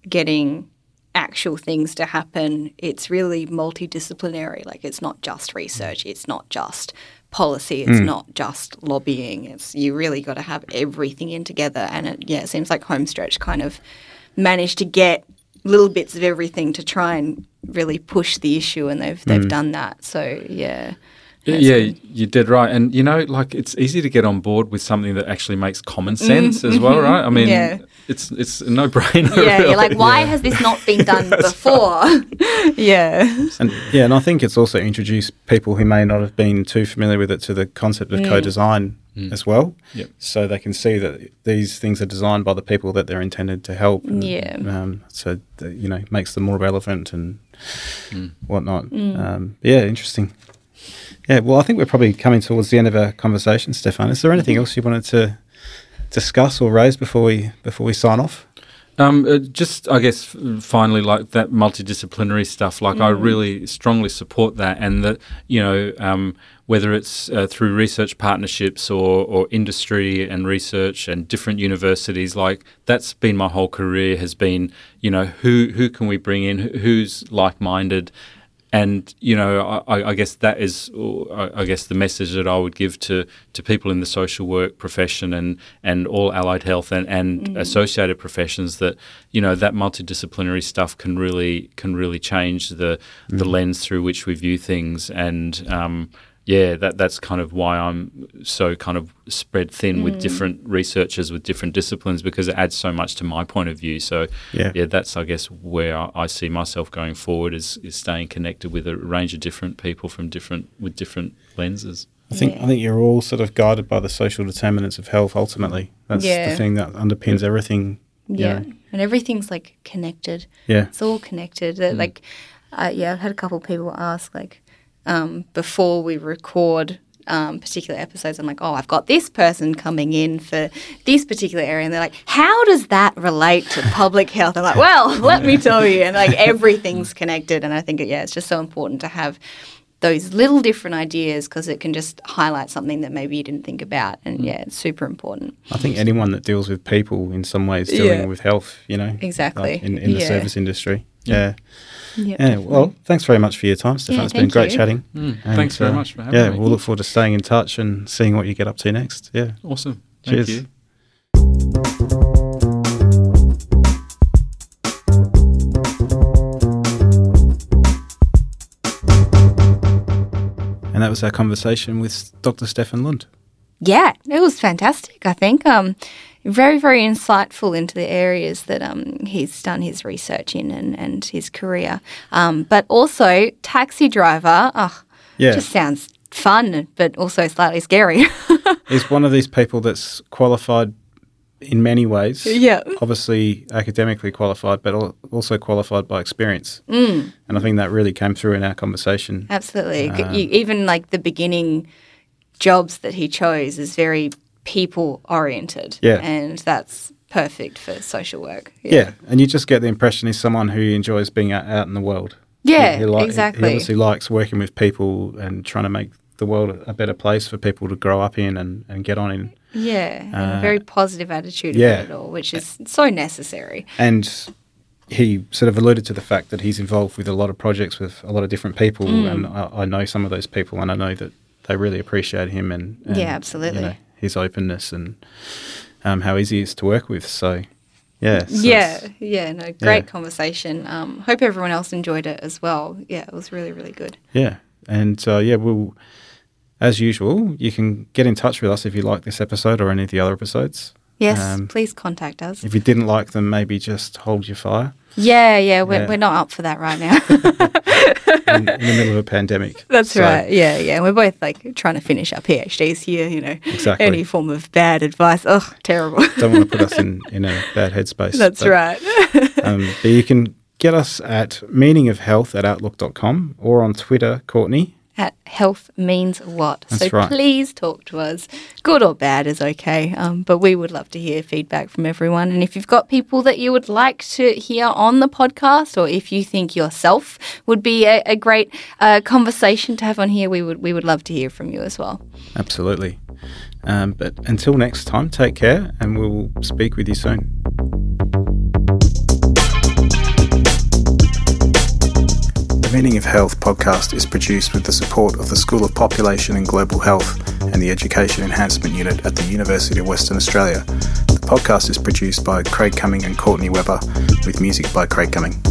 getting actual things to happen, it's really multidisciplinary. Like it's not just research, it's not just policy, it's mm. not just lobbying. It's you really got to have everything in together. And it, yeah, it seems like Homestretch kind of managed to get little bits of everything to try and really push the issue, and they've they've mm. done that. So yeah. Yeah, you did right. And, you know, like it's easy to get on board with something that actually makes common mm, sense mm, as well, right? I mean, yeah. it's it's a no brainer. Yeah, really. you're like, why yeah. has this not been done *laughs* before? *laughs* yeah. And yeah, and I think it's also introduced people who may not have been too familiar with it to the concept of mm. co design mm. as well. Yep. So they can see that these things are designed by the people that they're intended to help. And, yeah. Um, so, the, you know, makes them more relevant and mm. whatnot. Mm. Um, yeah, interesting. Yeah, well, I think we're probably coming towards the end of our conversation, Stephan. Is there anything else you wanted to discuss or raise before we before we sign off? Um, uh, just, I guess, finally, like that multidisciplinary stuff. Like, mm. I really strongly support that, and that you know, um, whether it's uh, through research partnerships or, or industry and research and different universities, like that's been my whole career. Has been, you know, who who can we bring in? Who's like minded? And you know, I, I, guess that is, I guess, the message that I would give to, to people in the social work profession and, and all allied health and, and mm. associated professions that you know that multidisciplinary stuff can really can really change the mm. the lens through which we view things and um, yeah, that that's kind of why I'm so kind of spread thin mm. with different researchers with different disciplines because it adds so much to my point of view. So yeah, yeah that's I guess where I see myself going forward is is staying connected with a range of different people from different with different lenses. I think yeah. I think you're all sort of guided by the social determinants of health. Ultimately, that's yeah. the thing that underpins everything. Yeah, know. and everything's like connected. Yeah, it's all connected. Mm. Like, uh, yeah, I've had a couple of people ask like um, before we record um, particular episodes. I'm like, oh, I've got this person coming in for this particular area. And they're like, how does that relate to public health? I'm like, well, *laughs* let me tell you. And like everything's connected. And I think, yeah, it's just so important to have those little different ideas because it can just highlight something that maybe you didn't think about. And yeah, it's super important. I think anyone that deals with people in some ways dealing yeah. with health, you know, exactly like in, in the yeah. service industry. Yeah. Yeah. yeah. Well, thanks very much for your time, Stephan. Yeah, it's been great you. chatting. Mm, and, thanks very uh, much for having yeah, me. Yeah, we'll look forward to staying in touch and seeing what you get up to next. Yeah. Awesome. Cheers. You. And that was our conversation with Dr. Stephan Lund. Yeah, it was fantastic. I think um, very, very insightful into the areas that um, he's done his research in and, and his career. Um, but also, taxi driver, oh, Yeah. just sounds fun, but also slightly scary. *laughs* He's one of these people that's qualified in many ways. Yeah. Obviously, academically qualified, but also qualified by experience. Mm. And I think that really came through in our conversation. Absolutely. You, even like the beginning jobs that he chose is very people oriented. Yeah. And that's perfect for social work. Yeah. And you just get the impression he's someone who enjoys being out, out in the world. Yeah, He- he li- exactly. He obviously likes working with people and trying to make the world a better place for people to grow up in and, and get on in. Yeah. and a Uh, very positive attitude yeah. about it all, which is so necessary. And he sort of alluded to the fact that he's involved with a lot of projects with a lot of different people. Mm. And I, I know some of those people, and I know that they really appreciate him and, and Yeah, absolutely. you know, his openness and um, how easy he is to work with. So, yeah. so yeah, it's- yeah, no, great Yeah. conversation. Um, hope everyone else enjoyed it as well. Yeah, it was really, really good. Yeah. And uh, yeah, we'll, as usual, you can get in touch with us if you like this episode or any of the other episodes. Yes, Um, please contact us. If you didn't like them, maybe just hold your fire Yeah, yeah, we're, Yeah. we're not up for that right now. *laughs* in, in the middle of a pandemic. That's So, right. Yeah, yeah. We're both like trying to finish our PhDs here, you know. Exactly. Any form of bad advice. Oh, terrible. *laughs* Don't want to put us in, *laughs* in a bad headspace. That's but, right. Um, but you can get us at meaningofhealth at outlook.com or on Twitter, Courtney. At health means what? That's so right. please talk to us. Good or bad is okay. Um, but we would love to hear feedback from everyone. And if you've got people that you would like to hear on the podcast, or if you think yourself would be a, a great uh, conversation to have on here, we would we would love to hear from you as well. Absolutely. Um, but until next time, take care and we'll speak with you soon. The Meaning of Health podcast is produced with the support of the School of Population and Global Health and the Education Enhancement Unit at the University of Western Australia. The podcast is produced by Craig Cumming and Courtney Webber with music by Craig Cumming.